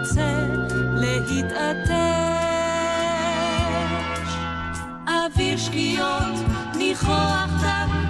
רוצה להתעטש. אוויר שקיעות, ניחוח דק,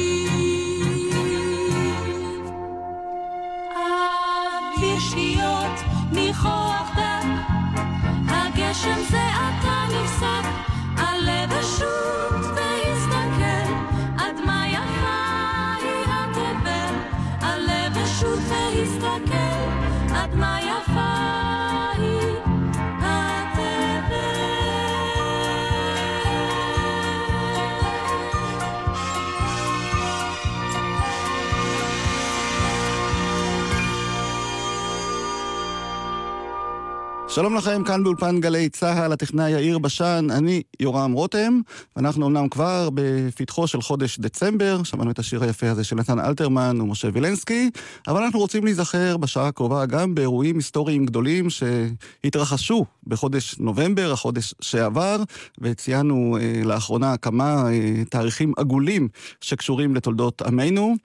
שלום לכם, כאן באולפן גלי צה"ל, הטכנאי יאיר בשן, אני יורם רותם, ואנחנו אמנם כבר בפתחו של חודש דצמבר, שמענו את השיר היפה הזה של נתן אלתרמן ומשה וילנסקי, אבל אנחנו רוצים להיזכר בשעה הקרובה גם באירועים היסטוריים גדולים שהתרחשו בחודש נובמבר, החודש שעבר, וציינו אה, לאחרונה כמה אה, תאריכים עגולים שקשורים לתולדות עמנו,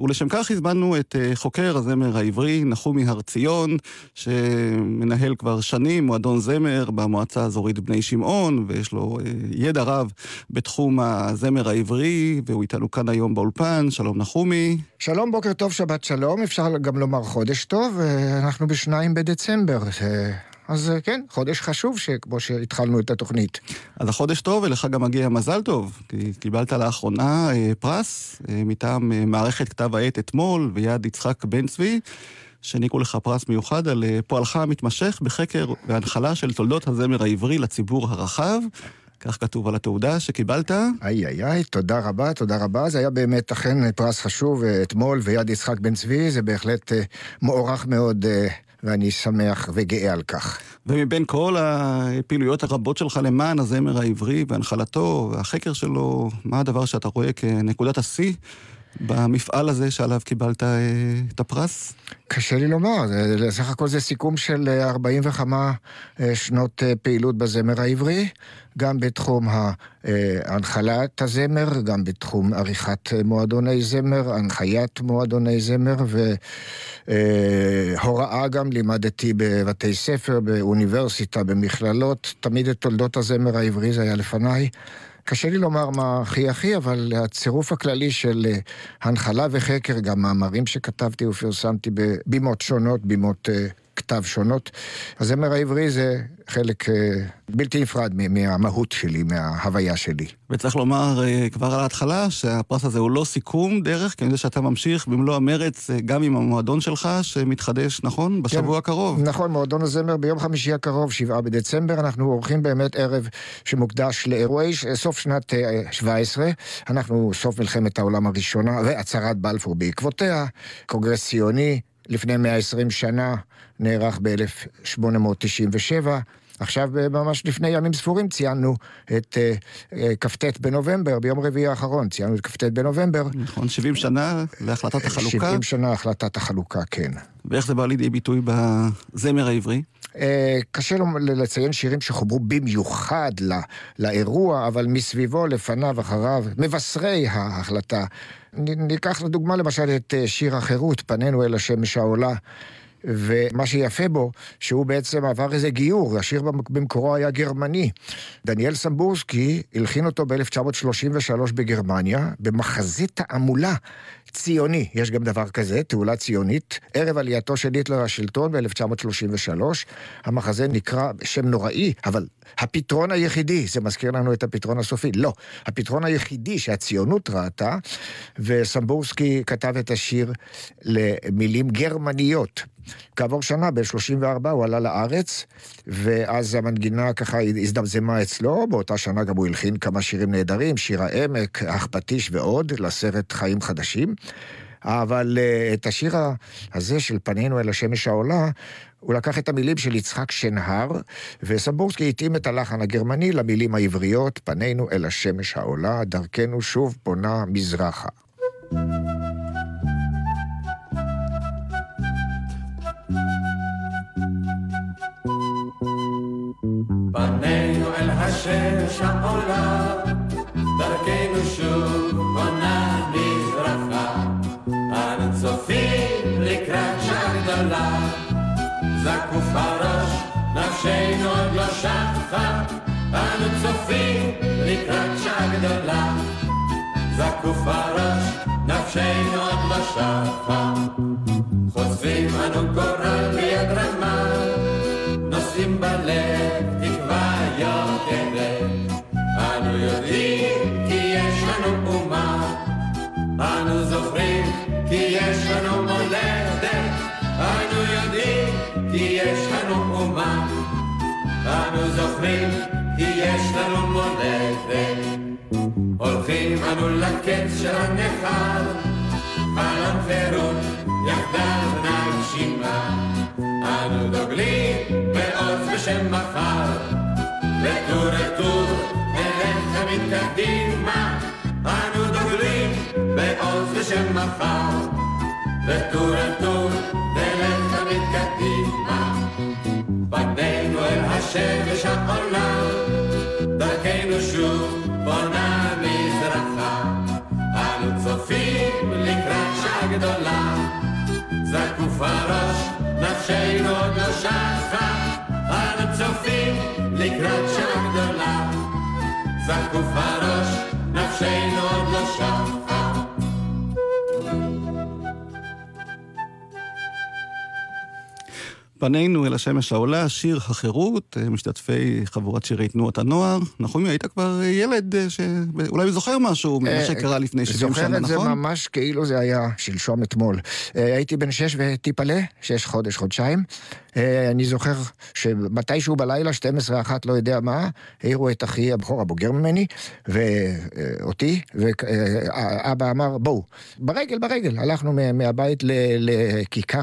ולשם כך הזמנו את אה, חוקר הזמר העברי, נחומי הר ציון, שמנהל כבר שנים מועדון זמר במועצה האזורית בני שמעון, ויש לו אה, ידע רב בתחום הזמר העברי, והוא איתנו כאן היום באולפן. שלום נחומי. שלום, בוקר טוב, שבת שלום. אפשר גם לומר חודש טוב, אנחנו בשניים בדצמבר. אז כן, חודש חשוב, כמו שהתחלנו את התוכנית. אז החודש טוב, ולך גם מגיע מזל טוב, כי קיבלת לאחרונה אה, פרס אה, מטעם אה, מערכת כתב העת אתמול ויד יצחק בן צבי. שהעניקו לך פרס מיוחד על פועלך המתמשך בחקר והנחלה של תולדות הזמר העברי לציבור הרחב. כך כתוב על התעודה שקיבלת. איי איי איי, תודה רבה, תודה רבה. זה היה באמת אכן פרס חשוב אתמול, ויד יצחק בן צבי, זה בהחלט מוערך מאוד. ואני שמח וגאה על כך. ומבין כל הפעילויות הרבות שלך למען הזמר העברי והנחלתו והחקר שלו, מה הדבר שאתה רואה כנקודת השיא במפעל הזה שעליו קיבלת אה, את הפרס? קשה לי לומר, בסך הכל זה סיכום של 40 וכמה שנות פעילות בזמר העברי, גם בתחום הנחלת הזמר, גם בתחום עריכת מועדוני זמר, הנחיית מועדוני זמר והוראה גם, לימדתי בבתי ספר, באוניברסיטה, במכללות, תמיד את תולדות הזמר העברי זה היה לפניי. קשה לי לומר מה הכי הכי, אבל הצירוף הכללי של אה, הנחלה וחקר, גם מאמרים שכתבתי ופרסמתי בבימות שונות, בימות אה, כתב שונות. הזמר העברי זה חלק אה, בלתי נפרד מהמהות שלי, מההוויה שלי. וצריך לומר אה, כבר על ההתחלה שהפרס הזה הוא לא סיכום דרך, כי אני יודע שאתה ממשיך במלוא המרץ אה, גם עם המועדון שלך, שמתחדש, נכון? בשבוע כן, הקרוב. נכון, מועדון הזמר ביום חמישי הקרוב, שבעה בדצמבר, אנחנו עורכים באמת ערב שמוקדש לאירועי סוף שנת 17. אנחנו סוף מלחמת העולם הראשונה והצהרת בלפור בעקבותיה, קונגרס ציוני. לפני 120 שנה, נערך ב-1897. עכשיו, ממש לפני ימים ספורים, ציינו את uh, כ"ט בנובמבר, ביום רביעי האחרון, ציינו את כ"ט בנובמבר. נכון, 70 שנה להחלטת החלוקה. 70 שנה החלטת החלוקה, כן. ואיך זה בא לידי ביטוי בזמר העברי? Uh, קשה לציין שירים שחוברו במיוחד לא, לאירוע, אבל מסביבו, לפניו, אחריו, מבשרי ההחלטה. ניקח לדוגמה למשל את שיר החירות, פנינו אל השמש העולה. ומה שיפה בו, שהוא בעצם עבר איזה גיור, השיר במקורו היה גרמני. דניאל סמבורסקי הלחין אותו ב-1933 בגרמניה, במחזה תעמולה ציוני, יש גם דבר כזה, תעולה ציונית, ערב עלייתו של היטלר לשלטון ב-1933. המחזה נקרא שם נוראי, אבל הפתרון היחידי, זה מזכיר לנו את הפתרון הסופי, לא. הפתרון היחידי שהציונות ראתה, וסמבורסקי כתב את השיר למילים גרמניות. כעבור שנה, ב-34 הוא עלה לארץ, ואז המנגינה ככה הזדמזמה אצלו, באותה שנה גם הוא הלחין כמה שירים נהדרים, שיר העמק, אח פטיש ועוד, לסרט חיים חדשים. אבל uh, את השיר הזה של פנינו אל השמש העולה, הוא לקח את המילים של יצחק שנהר, וסמבורסקי התאים את הלחן הגרמני למילים העבריות, פנינו אל השמש העולה, דרכנו שוב פונה מזרחה. פנינו השמש העולה, דרכנו שוב פונה מזרחה. אנו צופים לקראת שעה גדולה, זקוף הראש, נפשנו עוד לא שחה. אנו צופים לקראת שעה גדולה, זקוף הראש, נפשנו עוד לא שחה. חושפים אנו גורל ביד רמה, נושאים בלב תקווה יוקדת. אנו זוכרים כי יש לנו מולדת. אנו יודעים כי יש לנו אומה, אנו זוכרים כי יש לנו מולדת. הולכים אנו לקץ של הנכר, חלום חירות יחדיו נגשימה. אנו דוגלים בעוז בשם מחר, וטור לטור נלך תמיד קדימה. בעוז בשם מחר, וטור לטור נלך תמיד קדימה. פנינו אל השמש העולה, דרכנו שוב בונה מזרחה. אנו צופים לקראת שעה גדולה, זקוף הראש, נפשנו עוד לא שחה. אנו צופים לקראת שעה גדולה, זקוף הראש, נפשנו עוד לא שחה. פנינו אל השמש העולה, שיר החירות, אה, משתתפי חבורת שירי תנועת הנוער. נחומי, היית כבר אה, ילד אה, שאולי זוכר משהו ממה שקרה לפני 70 שנה, נכון? זוכר את זה ממש כאילו זה היה שלשום אתמול. הייתי בן שש וטיפלה, שש חודש, חודשיים. אני זוכר שמתישהו בלילה, 12 אחת, לא יודע מה, העירו את אחי הבכור הבוגר ממני, ואותי, ואבא אמר, בואו, ברגל, ברגל. הלכנו מהבית לכיכר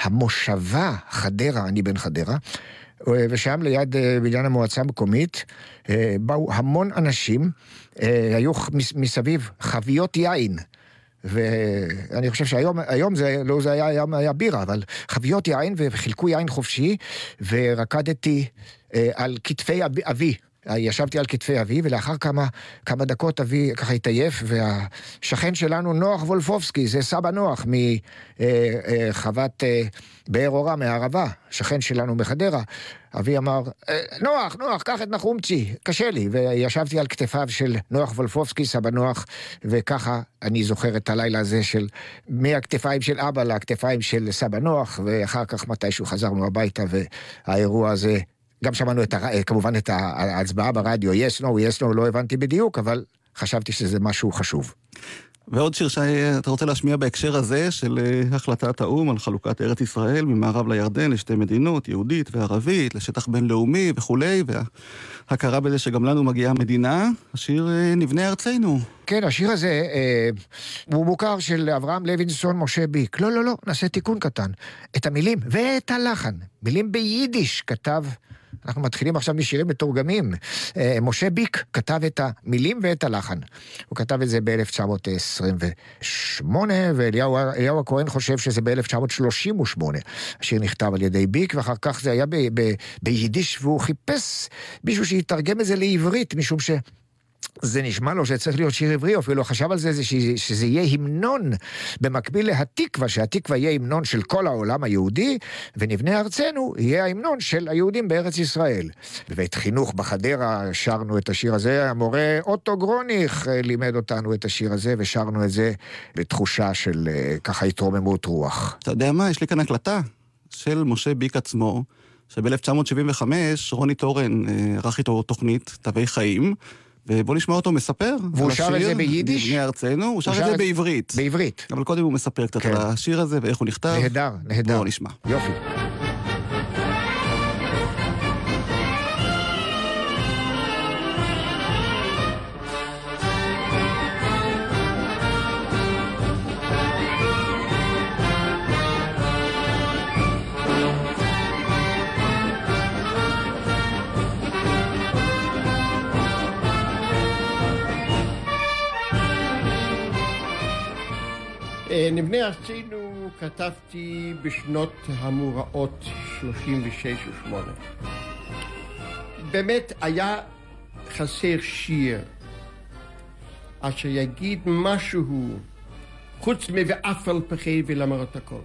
המושבה חדרה, אני בן חדרה, ושם ליד אה, בניין המועצה המקומית אה, באו המון אנשים, אה, היו מסביב חביות יין. ואני חושב שהיום היום זה, לא זה היה, היה, היה בירה, אבל חביות יין וחילקו יין חופשי, ורקדתי אה, על כתפי אבי. ישבתי על כתפי אבי, ולאחר כמה, כמה דקות אבי ככה התעייף, והשכן שלנו, נוח וולפובסקי, זה סבא נוח מחוות אה, אה, באר אורה, מהערבה, שכן שלנו מחדרה. אבי אמר, "אה, נוח, נוח, קח את נחומצ'י, קשה לי. וישבתי על כתפיו של נוח וולפובסקי, סבא נוח, וככה אני זוכר את הלילה הזה של מהכתפיים של אבא לכתפיים של סבא נוח, ואחר כך מתישהו חזרנו הביתה, והאירוע הזה גם שמענו את הר... כמובן את ההצבעה ברדיו, yes, no, yes, no, לא הבנתי בדיוק, אבל חשבתי שזה משהו חשוב. ועוד שיר שאתה רוצה להשמיע בהקשר הזה של אה, החלטת האו"ם על חלוקת ארץ ישראל ממערב לירדן לשתי מדינות, יהודית וערבית, לשטח בינלאומי וכולי, וההכרה בזה שגם לנו מגיעה מדינה, השיר אה, נבנה ארצנו. כן, השיר הזה אה, הוא מוכר של אברהם לוינסון, משה ביק. לא, לא, לא, נעשה תיקון קטן. את המילים ואת הלחן, מילים ביידיש כתב אנחנו מתחילים עכשיו משירים מתורגמים. אה, משה ביק כתב את המילים ואת הלחן. הוא כתב את זה ב-1928, ואליהו הכהן חושב שזה ב-1938. השיר נכתב על ידי ביק, ואחר כך זה היה ביידיש, והוא חיפש מישהו שיתרגם את זה לעברית, משום ש... זה נשמע לו שצריך להיות שיר עברי, אפילו חשב על זה, זה שזה, שזה יהיה המנון במקביל להתקווה, שהתקווה יהיה המנון של כל העולם היהודי, ונבנה ארצנו יהיה ההמנון של היהודים בארץ ישראל. בבית חינוך בחדרה שרנו את השיר הזה, המורה אוטו גרוניך אה, לימד אותנו את השיר הזה, ושרנו את זה בתחושה של אה, ככה התרוממות רוח. אתה יודע מה, יש לי כאן הקלטה של משה ביק עצמו, שב-1975 רוני טורן אה, ערך איתו תוכנית, תווי חיים. ובוא נשמע אותו מספר. והוא שר את זה ביידיש? מבני ארצנו, הוא שר את זה בעברית. בעברית. אבל קודם הוא מספר קצת כן. על השיר הזה ואיך הוא נכתב. נהדר, נהדר. בואו נשמע. יופי. נבנה ארצנו כתבתי בשנות המאורעות 36 ו-8. באמת היה חסר שיר אשר יגיד משהו חוץ מ"ואף על פחי ולמרות הכל".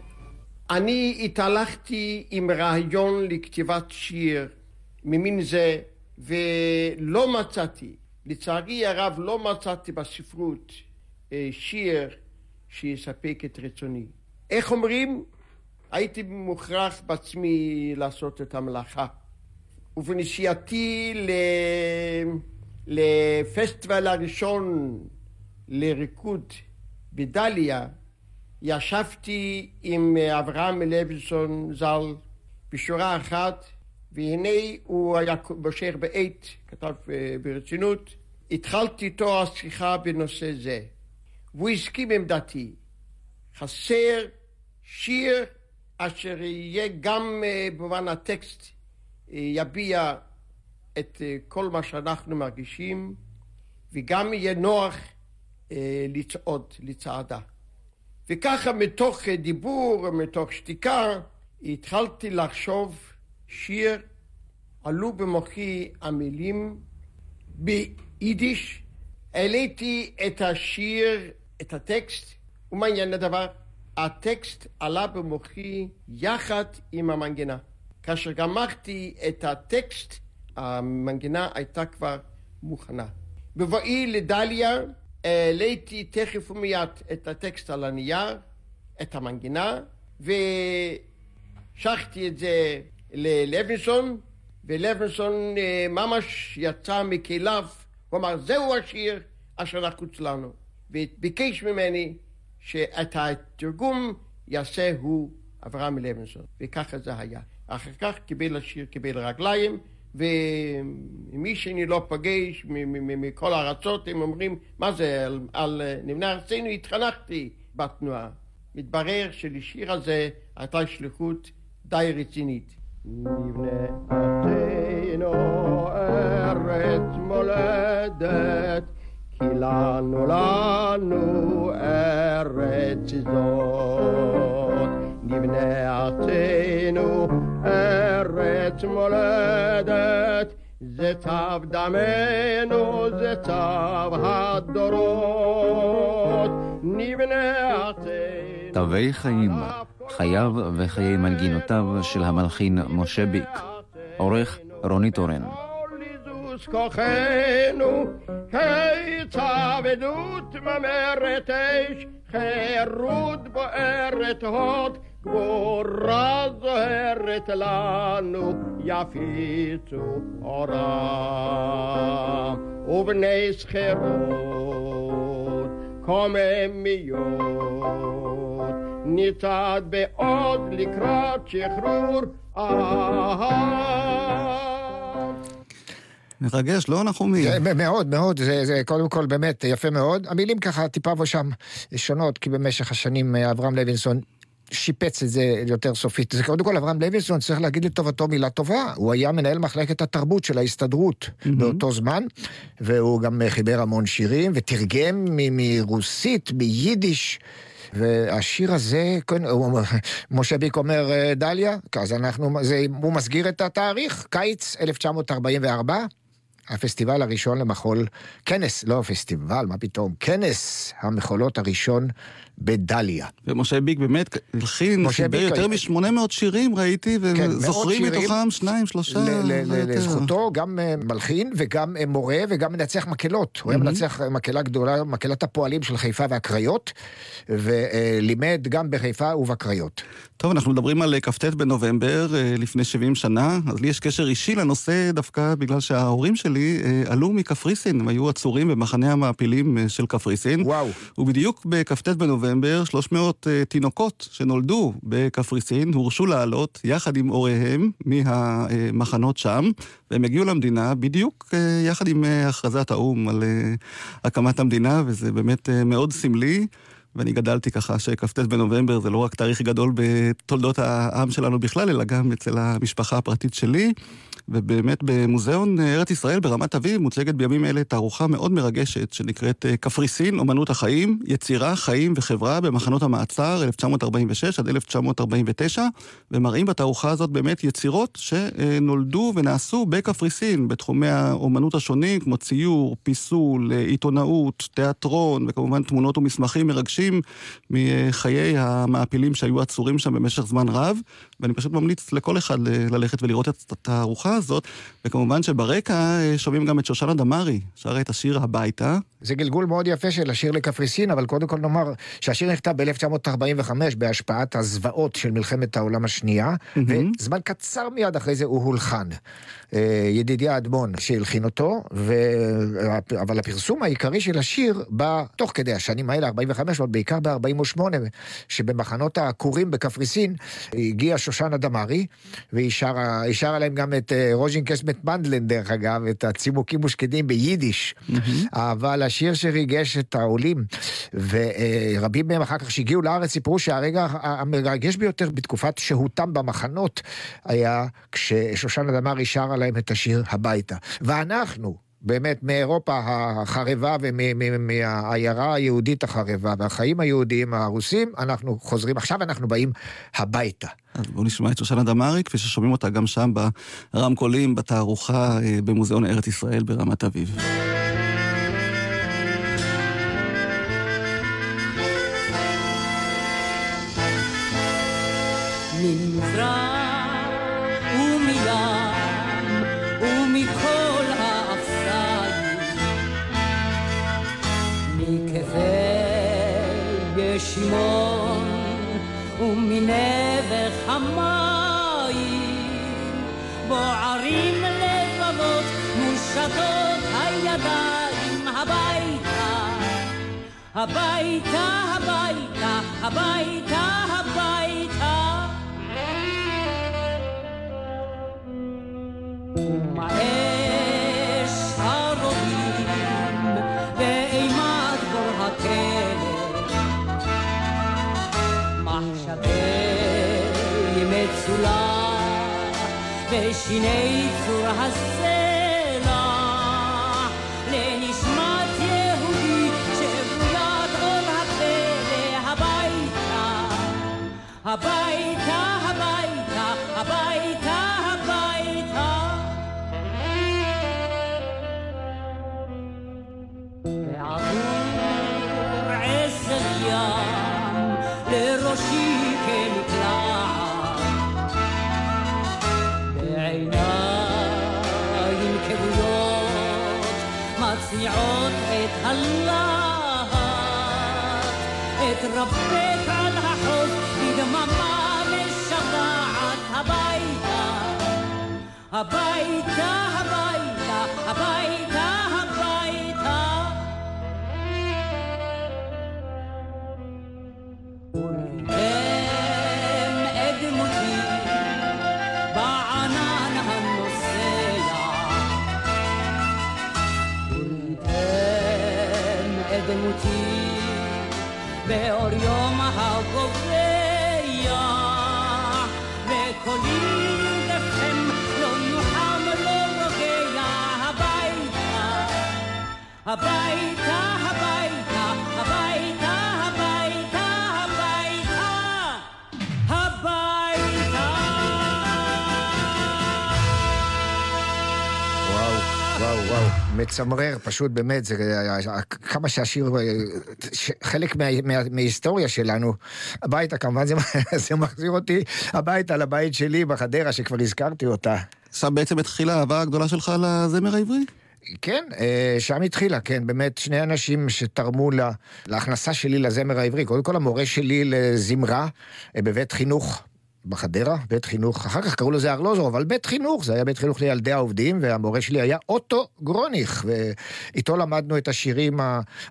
אני התהלכתי עם רעיון לכתיבת שיר ממין זה ולא מצאתי, לצערי הרב לא מצאתי בספרות אה, שיר שיספק את רצוני. איך אומרים? הייתי מוכרח בעצמי לעשות את המלאכה. ובנסיעתי ל... לפסטיבל הראשון לריקוד בדליה, ישבתי עם אברהם לוינסון ז"ל בשורה אחת, והנה הוא היה מושך בעט, כתב אה, ברצינות. התחלתי איתו השיחה בנושא זה. והוא הסכים עם דעתי. חסר שיר אשר יהיה גם אה, במובן הטקסט אה, יביע את אה, כל מה שאנחנו מרגישים וגם יהיה נוח לצעוד, לצעדה. וככה מתוך דיבור, מתוך שתיקה, התחלתי לחשוב שיר, עלו במוחי המילים ביידיש, העליתי את השיר, את הטקסט, ומעניין הדבר, הטקסט עלה במוחי יחד עם המנגינה. כאשר גמרתי את הטקסט, המנגינה הייתה כבר מוכנה. בבואי לדליה, העליתי תכף ומיד את הטקסט על הנייר, את המנגינה, והשכתי את זה ללוינסון, ולוינסון אה, ממש יצא מכליו, הוא אמר, זהו השיר אשר נחוץ לנו. וביקש ממני שאת התרגום יעשה הוא אברהם לוינסון, וככה זה היה. אחר כך קיבל השיר, קיבל רגליים, ומי שאני לא פגש מכל הארצות, הם אומרים, מה זה, על, על נבנה ארצנו התחנכתי בתנועה. מתברר שלשיר הזה הייתה שליחות די רצינית. נבנה ארצנו ארץ מולדת, כי לנו לנו ארץ זאת. נבנה ארצנו ארץ מולדת, זה צו דמנו, זה צו הדורות. נבנה ארצנו... תווי חיים, חייו וחיי מנגינותיו של המלחין משה ביק. עורך רוני טורן. ליזוס כוחנו, התאבדות ממרת אש, חירות בוערת הוד, גבורה זוהרת לנו, יפיצו אורם. ובני זכרות, קוממיות, ניצד בעוד לקראת שחרור אהב. מרגש, לא נחומי? מאוד מאוד, זה, זה קודם כל באמת יפה מאוד. המילים ככה טיפה ושם שונות, כי במשך השנים אה, אברהם לוינסון שיפץ את זה יותר סופית. זה קודם כל אברהם לוינסון, צריך להגיד לטובתו מילה טובה. הוא היה מנהל מחלקת התרבות של ההסתדרות mm-hmm. באותו זמן, והוא גם אה, חיבר המון שירים, ותרגם מ- מרוסית, מיידיש. והשיר הזה, כן, הוא- משה ביק אומר אה, דליה, אז אנחנו, זה, הוא מסגיר את התאריך, קיץ 1944. הפסטיבל הראשון למחול, כנס, לא פסטיבל, מה פתאום, כנס המחולות הראשון בדליה. ומשה ביק באמת הלחין, חיבר יותר היה- מ-800 שירים, ראיתי, כן, וזוכרים שירים. מתוכם שניים, שלושה. לא. לזכותו, גם אה, מלחין וגם אה, מורה וגם מנצח מקהלות. הוא היה מנצח אה, מקהלה גדולה, מקהלת הפועלים של חיפה והקריות, ולימד גם בחיפה ובקריות. טוב, אנחנו מדברים על כ"ט בנובמבר, לפני 70 שנה, אז לי יש קשר אישי לנושא דווקא בגלל שההורים שלי אה, עלו מקפריסין, הם היו עצורים במחנה המעפילים אה, של קפריסין. וואו. ובדיוק בכ"ט בנובמבר, 300 אה, תינוקות שנולדו בקפריסין הורשו לעלות יחד עם הוריהם מהמחנות שם, והם הגיעו למדינה בדיוק אה, יחד עם אה, הכרזת האו"ם על אה, הקמת המדינה, וזה באמת אה, מאוד סמלי. ואני גדלתי ככה שכ"ט בנובמבר זה לא רק תאריך גדול בתולדות העם שלנו בכלל, אלא גם אצל המשפחה הפרטית שלי. ובאמת במוזיאון ארץ ישראל ברמת אביב מוצגת בימים אלה תערוכה מאוד מרגשת שנקראת אה, קפריסין, אומנות החיים, יצירה, חיים וחברה במחנות המעצר 1946 עד 1949, ומראים בתערוכה הזאת באמת יצירות שנולדו ונעשו בקפריסין בתחומי האומנות השונים, כמו ציור, פיסול, אה, עיתונאות, תיאטרון, וכמובן תמונות ומסמכים מרגשים מחיי המעפילים שהיו עצורים שם במשך זמן רב, ואני פשוט ממליץ לכל אחד ללכת ולראות את התערוכה הזאת, וכמובן שברקע אה, שומעים גם את שושנה דמארי, שרה את השיר הביתה. זה גלגול מאוד יפה של השיר לקפריסין, אבל קודם כל נאמר שהשיר נכתב ב-1945 בהשפעת הזוועות של מלחמת העולם השנייה, וזמן קצר מיד אחרי זה הוא הולחן. אה, ידידיה אדמון שהלחין אותו, ו... אבל הפרסום העיקרי של השיר בא תוך כדי השנים האלה, 45, אבל בעיקר ב-48, שבמחנות העקורים בקפריסין הגיעה שושנה דמארי, והיא שרה, להם גם את אה, רוז'ין קסמת מנדלן, דרך אגב, את הצימוקים ושקדים ביידיש. אבל השיר שריגש את העולים, ורבים מהם אחר כך שהגיעו לארץ סיפרו שהרגע המרגש ביותר בתקופת שהותם במחנות היה כששושנה דמארי שרה להם את השיר הביתה. ואנחנו, באמת מאירופה החרבה ומהעיירה היהודית החרבה והחיים היהודיים הרוסים, אנחנו חוזרים, עכשיו אנחנו באים הביתה. אז בואו נשמע את שושנה דמארי, כפי ששומעים אותה גם שם ברמקולים, בתערוכה אה, במוזיאון ארץ ישראל ברמת אביב. ישימון ומנבך המים בוערים לבבות מושטות הידיים הביתה הביתה הביתה הביתה הביתה. ומאש She needs for a husband. מצמרר, פשוט באמת, זה אה, כמה שהשיר, אה, חלק מה, מה, מההיסטוריה שלנו, הביתה כמובן, זה, זה מחזיר אותי הביתה לבית שלי בחדרה, שכבר הזכרתי אותה. שם בעצם התחילה האהבה הגדולה שלך לזמר העברי? כן, אה, שם התחילה, כן, באמת שני אנשים שתרמו לה, להכנסה שלי לזמר העברי. קודם כל המורה שלי לזמרה בבית חינוך. בחדרה, בית חינוך, אחר כך קראו לזה ארלוזור, אבל בית חינוך, זה היה בית חינוך לילדי העובדים, והמורה שלי היה אוטו גרוניך, ואיתו למדנו את השירים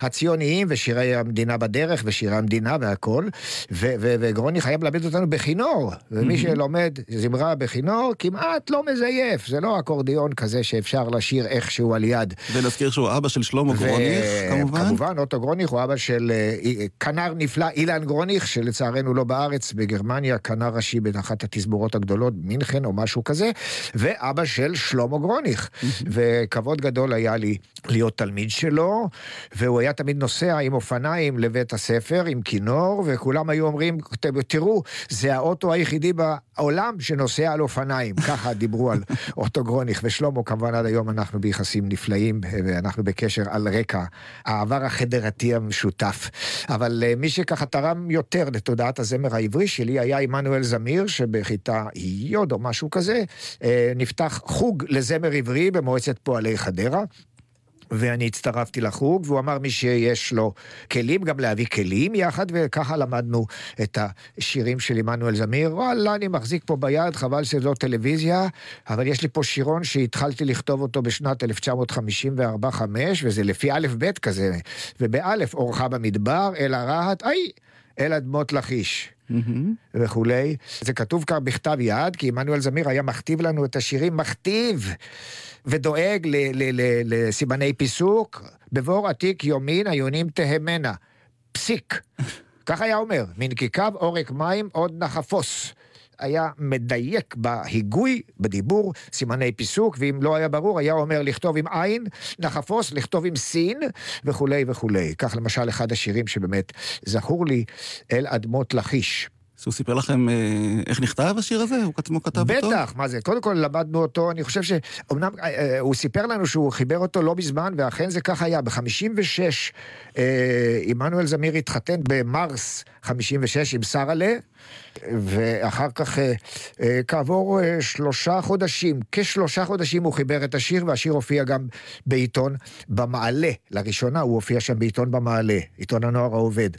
הציוניים, ושירי המדינה בדרך, ושירי המדינה והכל, ו- ו- וגרוניך היה מלמד אותנו בכינור, ומי שלומד זמרה בכינור, כמעט לא מזייף, זה לא אקורדיון כזה שאפשר לשיר איכשהו על יד. ונזכיר שהוא אבא של שלמה גרוניך, כמובן. כמובן, אוטו גרוניך הוא אבא של אה, אה, כנר נפלא, אילן גרוניך, שלצערנו לא בארץ, בגרמניה, כנר ראשי באחת התזמורות הגדולות, מינכן או משהו כזה, ואבא של שלמה גרוניך. וכבוד גדול היה לי להיות תלמיד שלו, והוא היה תמיד נוסע עם אופניים לבית הספר, עם כינור, וכולם היו אומרים, תראו, זה האוטו היחידי בעולם שנוסע על אופניים. ככה דיברו על אוטו גרוניך, ושלמה כמובן עד היום אנחנו ביחסים נפלאים, ואנחנו בקשר על רקע העבר החדרתי המשותף. אבל אה, מי שככה תרם יותר לתודעת הזמר העברי שלי היה עמנואל זמיר, שבכיתה י' או משהו כזה, אה, נפתח חוג לזמר עברי במועצת פועלי חדרה. ואני הצטרפתי לחוג, והוא אמר מי שיש לו כלים, גם להביא כלים יחד, וככה למדנו את השירים של עמנואל זמיר. וואלה, אני מחזיק פה ביד, חבל שזו טלוויזיה, אבל יש לי פה שירון שהתחלתי לכתוב אותו בשנת 1954-5, וזה לפי א' ב' כזה, ובאלף אורחה במדבר, אל הרהט, איי, אל אדמות לכיש. וכולי. זה כתוב כאן בכתב יד, כי עמנואל זמיר היה מכתיב לנו את השירים, מכתיב ודואג ל- ל- ל- לסימני פיסוק, בבור עתיק יומין היונים תהמנה. פסיק. כך היה אומר, מנקיקיו עורק מים עוד נחפוש. היה מדייק בהיגוי, בדיבור, סימני פיסוק, ואם לא היה ברור, היה אומר לכתוב עם עין, נחפוש, לכתוב עם סין, וכולי וכולי. כך למשל אחד השירים שבאמת זכור לי, אל אדמות לכיש. אז הוא סיפר לכם אה, איך נכתב השיר הזה? הוא עצמו כתב אותו? בטח, מה זה? קודם כל למדנו אותו, אני חושב שאומנם אה, אה, הוא סיפר לנו שהוא חיבר אותו לא מזמן, ואכן זה כך היה. ב-56 אה, עמנואל זמיר התחתן במרס 56 עם שרהלה, ואחר כך אה, אה, כעבור אה, שלושה חודשים, כשלושה חודשים הוא חיבר את השיר, והשיר הופיע גם בעיתון במעלה. לראשונה הוא הופיע שם בעיתון במעלה, עיתון הנוער העובד.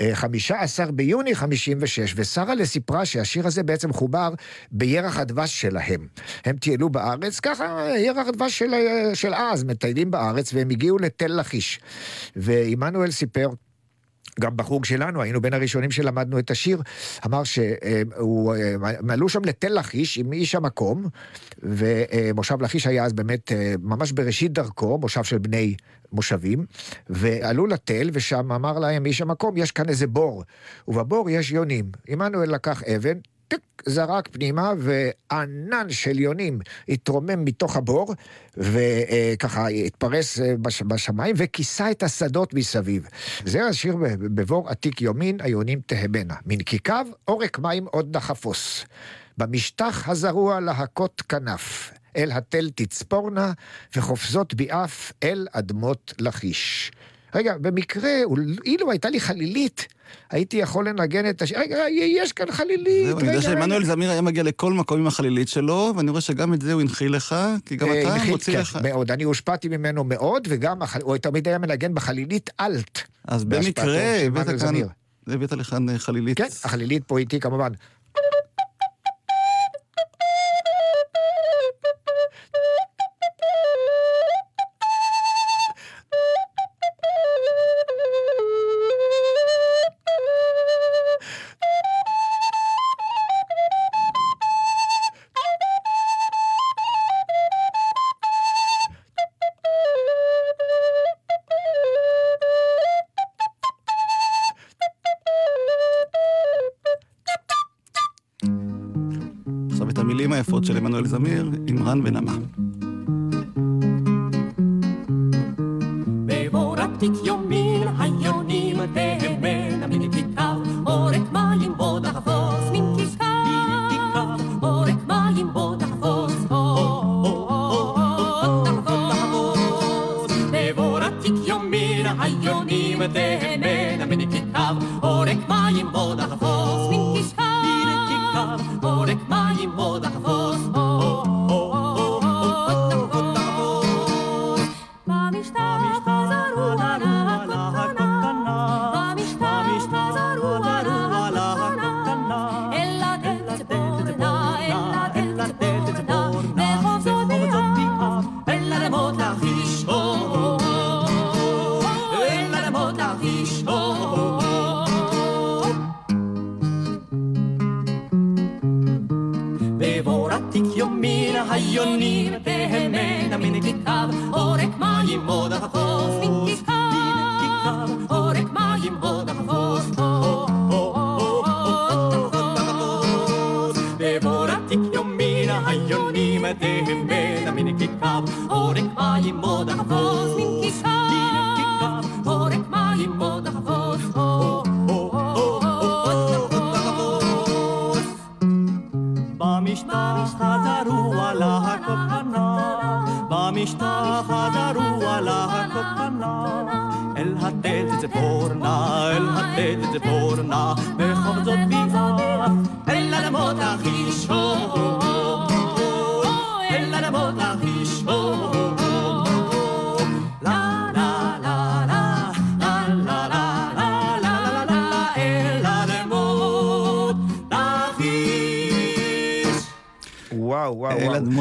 אה, 15 ביוני 56, ושרהלה סיפרה שהשיר הזה בעצם חובר בירח הדבש שלהם. הם טיילו בארץ, ככה ירח הדבש של, אה, של אז, מטיילים בארץ, והם הגיעו לתל לכיש. ועמנואל סיפר גם בחוג שלנו, היינו בין הראשונים שלמדנו את השיר, אמר שהוא, הם עלו שם לתל לכיש עם איש המקום, ומושב לכיש היה אז באמת אה, ממש בראשית דרכו, מושב של בני מושבים, ועלו לתל, ושם אמר להם איש המקום, יש כאן איזה בור, ובבור יש יונים. עמנואל לקח אבן, טיק, זרק פנימה, וענן של יונים התרומם מתוך הבור, וככה התפרס אה, בש- בשמיים, וכיסה את השדות מסביב. זה השיר בבור עתיק יומין, היונים תהמנה. מנקיקיו, עורק מים עוד נחפוש. במשטח הזרוע להכות כנף. אל התל תצפורנה, וחופזות ביעף אל אדמות לכיש. רגע, במקרה, אילו הייתה לי חלילית, הייתי יכול לנגן את השיר. רגע, יש כאן חלילית. זהו, אני יודע רגע, שעמנואל רגע. זמיר היה מגיע לכל מקום עם החלילית שלו, ואני רואה שגם את זה הוא הנחיל לך, כי גם אה, אתה מוציא כן, לך. מאוד. אני הושפעתי ממנו מאוד, וגם הוא תמיד היה מנגן בחלילית אלט. אז במקרה. הבאת לכאן אה, חלילית. כן, החלילית פה איתי כמובן. זמיר, עם רן ונמה. מים עוד החפוש ציפורנה, אל התת ציפורנה, בכל זאת ביעף, אל אדמות החישור,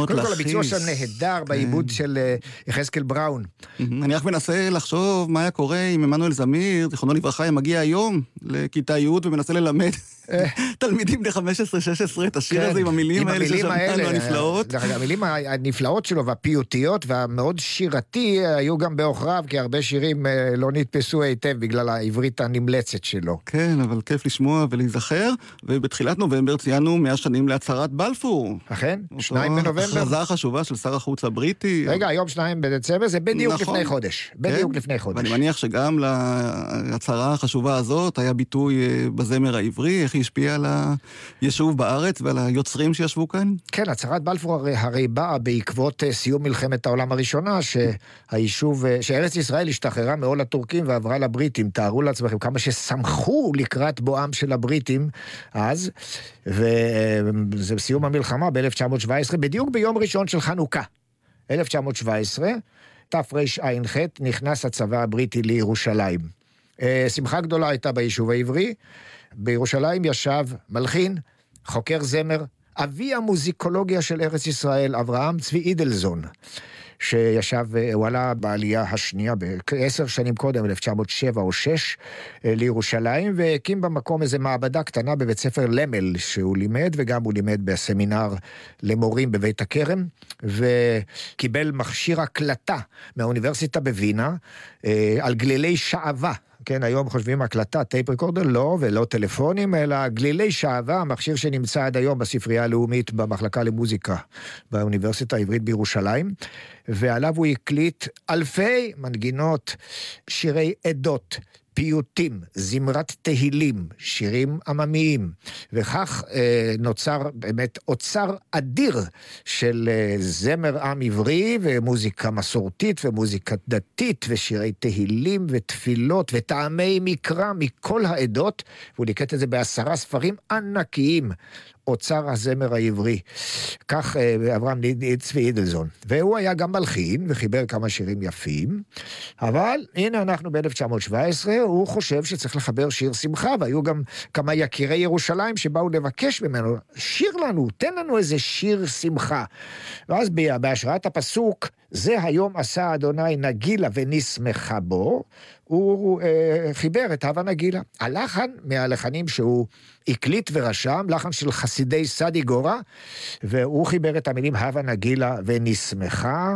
קודם כל, הביצוע. שם נהדר בעיבוד של אה, יחזקאל בראון. אני רק מנסה לחשוב מה היה קורה אם עמנואל זמיר, זיכרונו לברכה, היה מגיע היום לכיתה י' ומנסה ללמד תלמידים בני 15-16 את השיר כן, הזה עם המילים האלה ששמענו האלה, הנפלאות. דרך אגב, המילים הנפלאות שלו והפיוטיות והמאוד שירתי היו גם בעוכריו, כי הרבה שירים אה, לא נתפסו היטב בגלל העברית הנמלצת שלו. כן, אבל כיף לשמוע ולהיזכר, ובתחילת נובמבר ציינו 100 שנים להצהרת בלפור. אכן? שניים אותו בנובמבר? הכרזה החשובה של שר החוץ הבריטי. רגע, היום שניים בדצמבר, זה בדיוק נכון. לפני חודש. בדיוק כן, לפני חודש. ואני מניח שגם להצהרה החשובה הזאת היה ביטוי אה, בזמר העברי, איך היא השפיעה על היישוב בארץ ועל היוצרים שישבו כאן. כן, הצהרת בלפור הרי, הרי באה בעקבות אה, סיום מלחמת העולם הראשונה, שהיישוב, אה, שארץ ישראל השתחררה מעול הטורקים ועברה לבריטים. תארו לעצמכם כמה ששמחו לקראת בואם של הבריטים אז, וזה סיום המלחמה ב-1917, בדיוק ביום ראשון של חנוכה. 1917, תרע"ח, נכנס הצבא הבריטי לירושלים. אה, שמחה גדולה הייתה ביישוב העברי. בירושלים ישב מלחין, חוקר זמר, אבי המוזיקולוגיה של ארץ ישראל, אברהם צבי אידלזון, שישב, אה, הוא עלה בעלייה השנייה, עשר שנים קודם, 1907 או 6, לירושלים, והקים במקום איזה מעבדה קטנה בבית ספר למל, שהוא לימד, וגם הוא לימד בסמינר למורים בבית הכרם, וקיבל מכשיר הקלטה מהאוניברסיטה בווינה, אה, על גלילי שעווה. כן, היום חושבים הקלטה, tape recorder, לא, ולא טלפונים, אלא גלילי שעווה, מכשיר שנמצא עד היום בספרייה הלאומית במחלקה למוזיקה באוניברסיטה העברית בירושלים, ועליו הוא הקליט אלפי מנגינות, שירי עדות, פיוטים, זמרת תהילים, שירים עממיים, וכך אה, נוצר באמת אוצר אדיר של אה, זמר עם עברי ומוזיקה מסורתית ומוזיקה דתית ושירי תהילים ותפילות וטעמי מקרא מכל העדות, והוא ליקט את זה בעשרה ספרים ענקיים. אוצר הזמר העברי. כך אה, אברהם צבי אידלזון. והוא היה גם מלחין וחיבר כמה שירים יפים, אבל הנה אנחנו ב-1917, הוא חושב שצריך לחבר שיר שמחה, והיו גם כמה יקירי ירושלים שבאו לבקש ממנו, שיר לנו, תן לנו איזה שיר שמחה. ואז בהשראת הפסוק, זה היום עשה אדוני נגילה ונשמחה בו, הוא אה, חיבר את הווה נגילה. הלחן מהלחנים שהוא הקליט ורשם, לחן של חסידי סדי גורה, והוא חיבר את המילים הווה נגילה ונשמחה,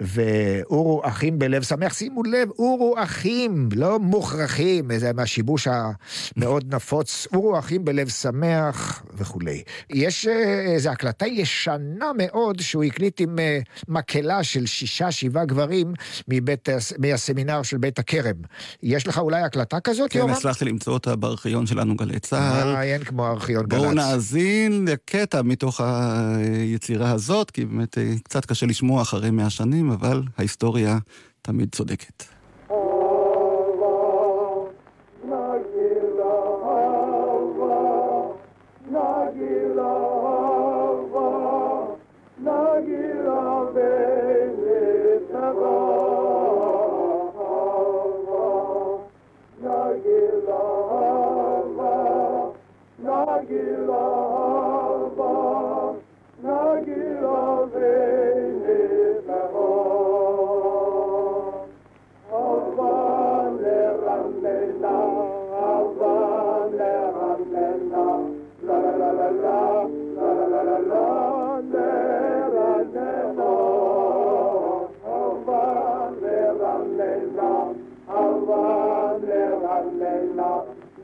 ואורו אחים בלב שמח. שימו לב, אורו אחים, לא מוכרחים, זה מהשיבוש המאוד נפוץ, אורו אחים בלב שמח וכולי. יש אה, איזו הקלטה ישנה מאוד שהוא הקליט עם אה, מקהלה של שישה, שבעה גברים מבית, מהסמינר של בית הכרם. יש לך אולי הקלטה כזאת, כן, הצלחתי למצוא אותה בארכיון שלנו, גלי צה"ל. אה, אין כמו ארכיון גל"צ. בואו נאזין לקטע מתוך היצירה הזאת, כי באמת אה, קצת קשה לשמוע אחרי מאה שנים, אבל ההיסטוריה תמיד צודקת.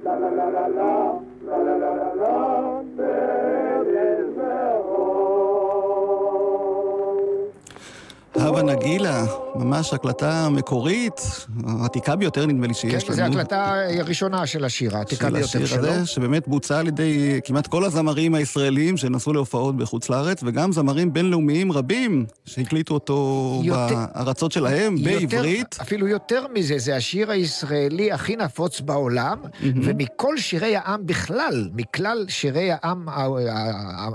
la la la la la la la la la la. הווה נגילה, ממש הקלטה מקורית, העתיקה ביותר נדמה לי שיש כן, לנו. כן, זו הקלטה הראשונה של השיר, העתיקה ביותר שלו. של השיר הזה, שבאמת בוצע על ידי כמעט כל הזמרים הישראלים שנסעו להופעות בחוץ לארץ, וגם זמרים בינלאומיים רבים שהקליטו אותו יותר, בארצות שלהם, יותר, בעברית. אפילו יותר מזה, זה השיר הישראלי הכי נפוץ בעולם, mm-hmm. ומכל שירי העם בכלל, מכלל שירי העם,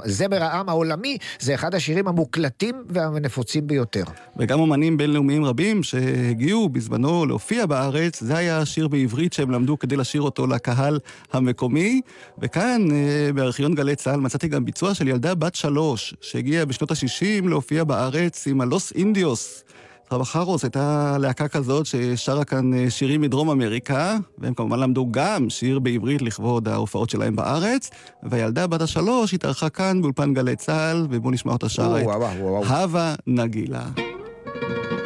זמר העם העולמי, זה אחד השירים המוקלטים והנפוצים ביותר. וגם אומנים בינלאומיים רבים שהגיעו בזמנו להופיע בארץ, זה היה השיר בעברית שהם למדו כדי לשיר אותו לקהל המקומי. וכאן, אה, בארכיון גלי צה"ל, מצאתי גם ביצוע של ילדה בת שלוש, שהגיעה בשנות ה-60 להופיע בארץ עם הלוס אינדיוס. טרבחרוס הייתה להקה כזאת ששרה כאן אה, שירים מדרום אמריקה, והם כמובן למדו גם שיר בעברית לכבוד ההופעות שלהם בארץ, והילדה בת השלוש התארחה כאן באולפן גלי צה"ל, ובואו נשמע אותה שרה את הווה נגילה. Thank you.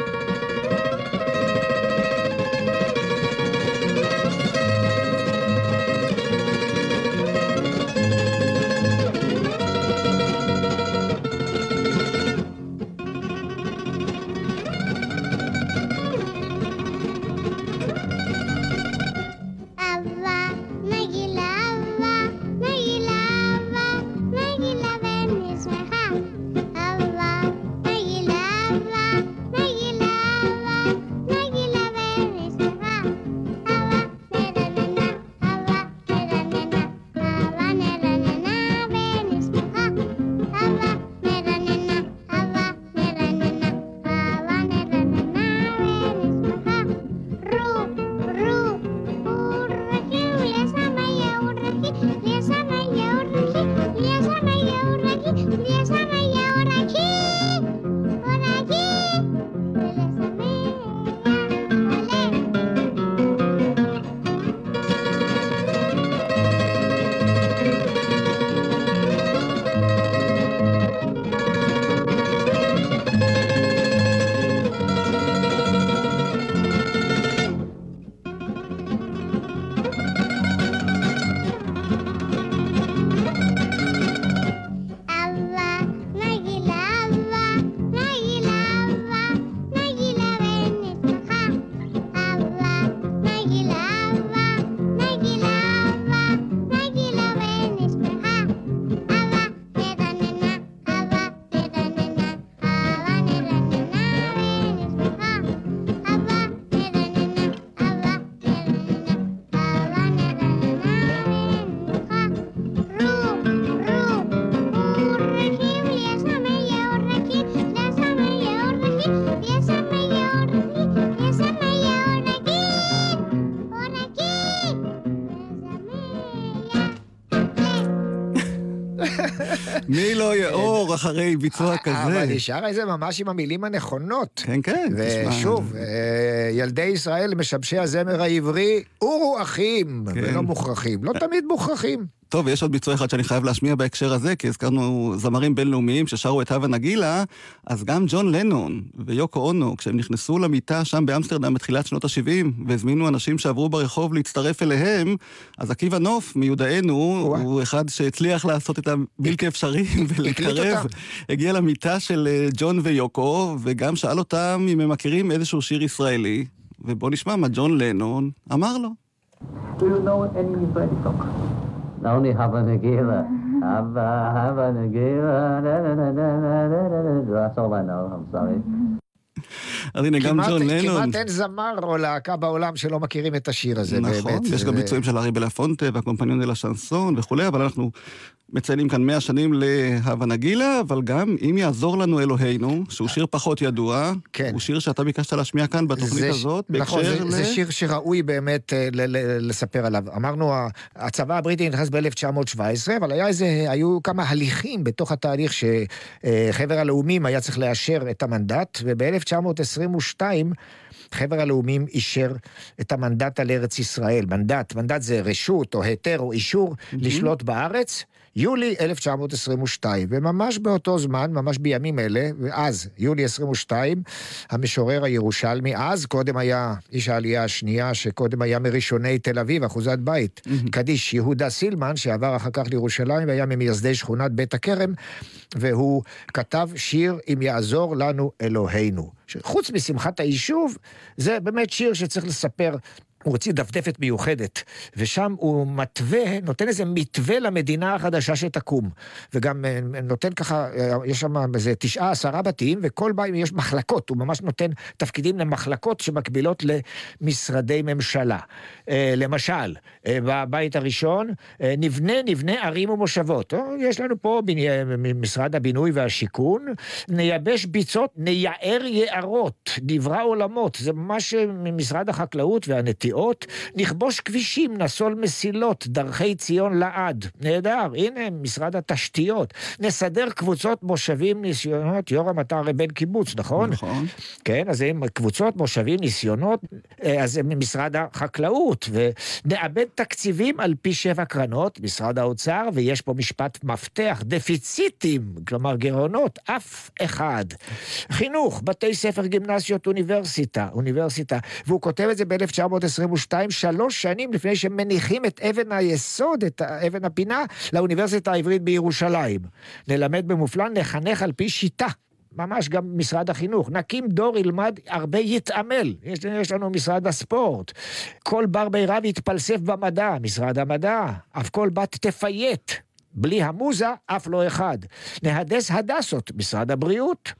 אחרי ביצוע כזה? אבל היא שרה את זה ממש עם המילים הנכונות. כן, כן, תשמע. ושוב, אה, ילדי ישראל משבשי הזמר העברי, אורו אחים, כן. ולא מוכרחים. לא תמיד מוכרחים. טוב, ויש עוד ביצוע אחד שאני חייב להשמיע בהקשר הזה, כי הזכרנו זמרים בינלאומיים ששרו את הווה נגילה, אז גם ג'ון לנון ויוקו אונו, כשהם נכנסו למיטה שם באמסטרדם בתחילת שנות ה-70, והזמינו אנשים שעברו ברחוב להצטרף אליהם, אז עקיבא נוף מיודענו. הוא אחד שהצליח לעשות את הבלתי אפשרי ולקרב. הגיע למיטה של אה, ג'ון ויוקו, וגם שאל אותם אם הם מכירים איזשהו שיר ישראלי, ובואו נשמע מה ג'ון לנון אמר לו. Do you know any Israeli song? only Havanagila. Hava, Havanagila. That's all I know. I'm sorry. Mm-hmm. אז הנה, גם ג'ון לנון. כמעט אין זמר או להקה בעולם שלא מכירים את השיר הזה, נכון, באמת. יש גם ביצועים של ארי בלפונטה והקומפניון דה לשנסון וכולי, אבל אנחנו מציינים כאן 100 שנים להווה נגילה, אבל גם אם יעזור לנו אלוהינו, שהוא שיר פחות ידוע, כן. הוא שיר שאתה ביקשת להשמיע כאן בתוכנית זה הזאת, נכון, בהקשר זה, ל... זה שיר שראוי באמת אה, ל- ל- לספר עליו. אמרנו, הצבא הבריטי נכנס ב-1917, אבל היה איזה, היו כמה הליכים בתוך התהליך שחבר הלאומים היה צריך לאשר את המנדט, וב-1922 חבר הלאומים אישר את המנדט על ארץ ישראל. מנדט, מנדט זה רשות או היתר או אישור לשלוט בארץ. יולי 1922, וממש באותו זמן, ממש בימים אלה, ואז, יולי 22, המשורר הירושלמי, אז קודם היה איש העלייה השנייה, שקודם היה מראשוני תל אביב, אחוזת בית, קדיש יהודה סילמן, שעבר אחר כך לירושלים, והיה ממייסדי שכונת בית הכרם, והוא כתב שיר "אם יעזור לנו אלוהינו". חוץ משמחת היישוב, זה באמת שיר שצריך לספר הוא הוציא דפדפת מיוחדת, ושם הוא מתווה, נותן איזה מתווה למדינה החדשה שתקום. וגם אה, נותן ככה, אה, יש שם איזה תשעה, עשרה בתים, וכל בית יש מחלקות, הוא ממש נותן תפקידים למחלקות שמקבילות למשרדי ממשלה. אה, למשל, בבית הראשון, נבנה, נבנה ערים ומושבות. יש לנו פה בני- משרד הבינוי והשיכון, נייבש ביצות, נייער יערות, נברא עולמות, זה ממש ממשרד החקלאות והנטיעות, נכבוש כבישים, נסול מסילות, דרכי ציון לעד. נהדר, הנה משרד התשתיות. נסדר קבוצות מושבים, ניסיונות, יורם אתה הרי בן קיבוץ, נכון? נכון. כן, אז הם קבוצות, מושבים, ניסיונות, אה, אז הם ממשרד החקלאות, ונאבד תקציבים על פי שבע קרנות, משרד האוצר, ויש פה משפט מפתח, דפיציטים, כלומר גירעונות, אף אחד. חינוך, בתי ספר, גימנסיות, אוניברסיטה, אוניברסיטה, והוא כותב את זה ב-1922, שלוש שנים לפני שמניחים את אבן היסוד, את אבן הפינה, לאוניברסיטה העברית בירושלים. נלמד במופלן, נחנך על פי שיטה. ממש גם משרד החינוך. נקים דור ילמד, הרבה יתעמל. יש, יש לנו משרד הספורט. כל בר בי רב יתפלסף במדע, משרד המדע. אף כל בת תפייט. בלי המוזה, אף לא אחד. נהדס הדסות, משרד הבריאות.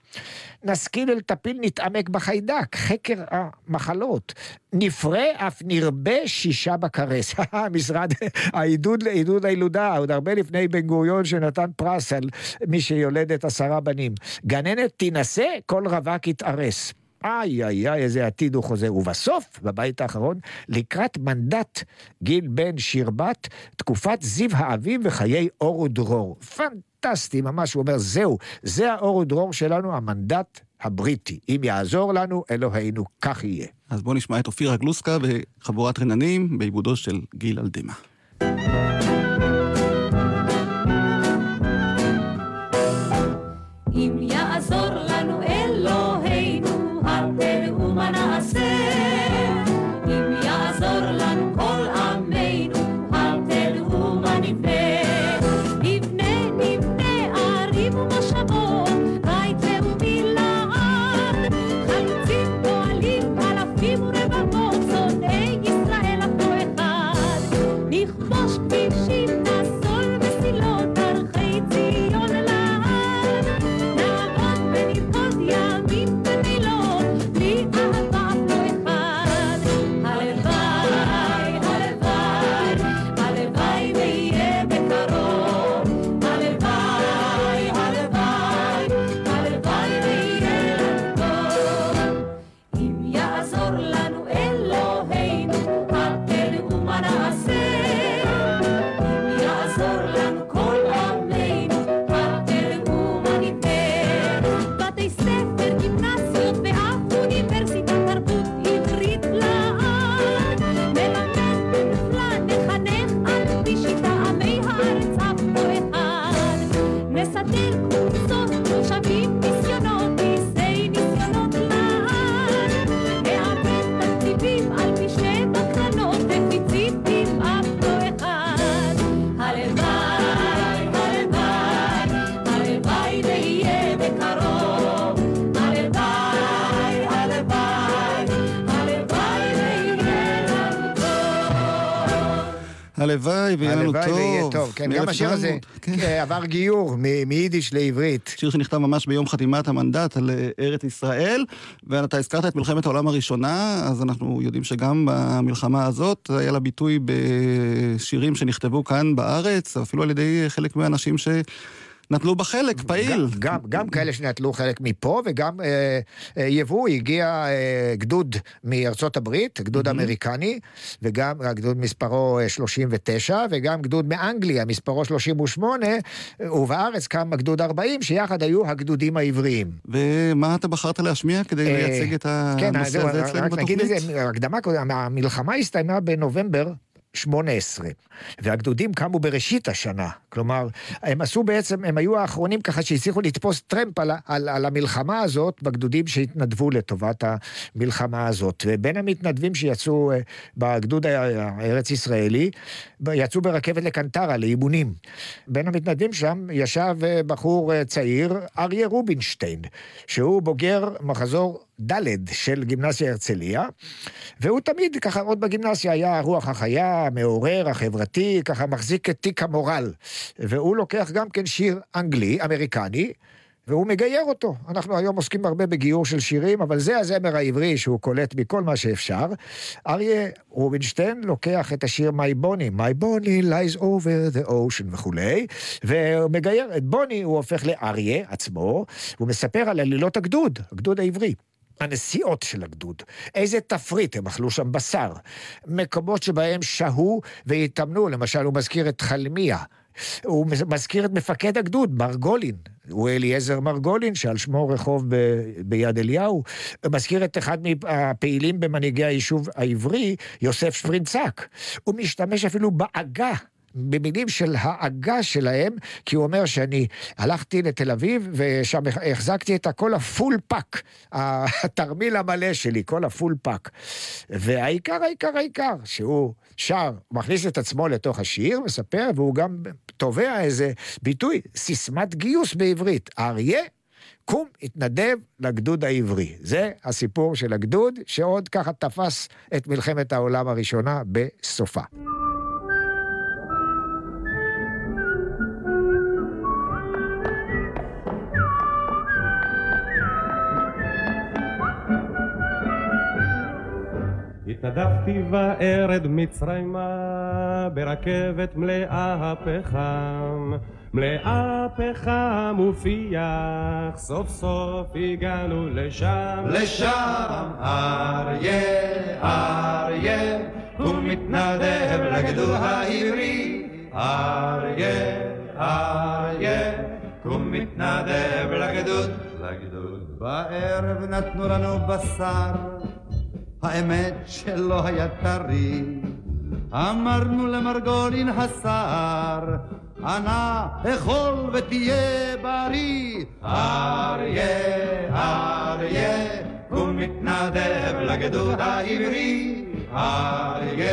נשכיל אל טפיל, נתעמק בחיידק, חקר המחלות. נפרה, אף נרבה שישה בקרס. משרד העידוד לעידוד הילודה, עוד הרבה לפני בן גוריון שנתן פרס על מי שיולדת עשרה בנים. גננת תינשא, כל רווק יתארס. איי איי איי, איזה עתיד הוא חוזה. ובסוף, בבית האחרון, לקראת מנדט גיל בן שירבת, תקופת זיו האביב וחיי אור ודרור. פנטסטי, ממש, הוא אומר, זהו, זה האור ודרור שלנו, המנדט הבריטי. אם יעזור לנו, אלוהינו, כך יהיה. אז בואו נשמע את אופירה גלוסקה וחבורת רננים בעיבודו של גיל אלדמה. הלוואי ויהיה לנו טוב. הלוואי ויהיה טוב, כן, גם השיר הזה מ-1800, כן. כן, עבר גיור מיידיש לעברית. שיר שנכתב ממש ביום חתימת המנדט על אה, ארץ ישראל, ואתה הזכרת את מלחמת העולם הראשונה, אז אנחנו יודעים שגם במלחמה הזאת היה לה ביטוי בשירים שנכתבו כאן בארץ, אפילו על ידי חלק מהאנשים שנטלו בה חלק, פעיל. גם, גם, גם כאלה שנטלו חלק מפה, וגם אה, אה, יבוא, הגיע אה, גדוד מארצות הברית, גדוד אמריקני, וגם הגדוד מספרו אה, 39, וגם גדוד מאנגליה, מספרו 38, אה, ובארץ קם הגדוד 40, שיחד היו הגדודים העבריים. ומה אתה בחרת להשמיע כדי אה, לייצג את כן, הנושא זהו, הזה אצלנו רק נגיד בתוכנית? איזה הקדמה המלחמה הסתיימה בנובמבר 18, והגדודים קמו בראשית השנה. כלומר, הם עשו בעצם, הם היו האחרונים ככה שהצליחו לתפוס טרמפ על, על, על המלחמה הזאת בגדודים שהתנדבו לטובת המלחמה הזאת. ובין המתנדבים שיצאו אה, בגדוד הארץ ישראלי, יצאו ברכבת לקנטרה, לאימונים. בין המתנדבים שם ישב אה, בחור אה, צעיר, אריה רובינשטיין, שהוא בוגר מחזור ד' של גימנסיה הרצליה, והוא תמיד, ככה, עוד בגימנסיה היה הרוח החיה, המעורר, החברתי, ככה מחזיק את תיק המורל. והוא לוקח גם כן שיר אנגלי, אמריקני, והוא מגייר אותו. אנחנו היום עוסקים הרבה בגיור של שירים, אבל זה הזמר העברי שהוא קולט מכל מה שאפשר. אריה רובינשטיין לוקח את השיר My Bonnie, My Bonnie lies over the ocean וכולי, והוא מגייר את בוני, הוא הופך לאריה עצמו, הוא מספר על עלילות הגדוד, הגדוד העברי. הנסיעות של הגדוד, איזה תפריט, הם אכלו שם בשר, מקומות שבהם שהו והתאמנו, למשל הוא מזכיר את חלמיה, הוא מזכיר את מפקד הגדוד, מרגולין, הוא אליעזר מרגולין, שעל שמו רחוב ב, ביד אליהו, הוא מזכיר את אחד מהפעילים במנהיגי היישוב העברי, יוסף שפרינצק, הוא משתמש אפילו בעגה. במילים של העגה שלהם, כי הוא אומר שאני הלכתי לתל אביב ושם החזקתי את הכל ה full pack, התרמיל המלא שלי, כל ה full pack. והעיקר, העיקר, העיקר, שהוא שר, מכניס את עצמו לתוך השיר, מספר, והוא גם תובע איזה ביטוי, סיסמת גיוס בעברית. אריה, קום, התנדב לגדוד העברי. זה הסיפור של הגדוד, שעוד ככה תפס את מלחמת העולם הראשונה בסופה. התנדבתי וארד מצרימה ברכבת מלאה פחם, מלאה פחם ופיח, סוף סוף הגענו לשם. לשם אריה, אריה, הוא מתנדב לגדוד העברי. אריה, אריה, הוא מתנדב לגדוד, לגדוד. בערב נתנו לנו בשר, האמת שלא היה טרי. אמרנו למרגולין השר, אנא אכול ותהיה בריא. אריה, אריה, הוא מתנדב לגדוד העברי. אריה,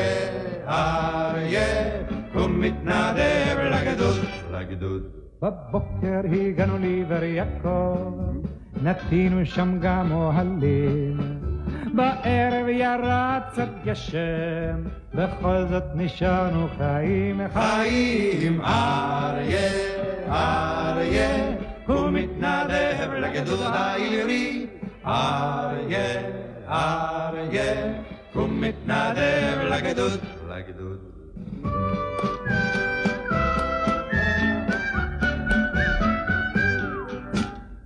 אריה, הוא מתנדב לגדוד, לגדוד. בבוקר הגענו לעבר יעקב, נטינו שם גם אוהלים. בערב ירד קצת גשם, בכל זאת נשארנו חיים. חיים אריה, אריה, הוא מתנדב לגדוד העברי. אריה, אריה, הוא מתנדב לגדוד, לגדוד.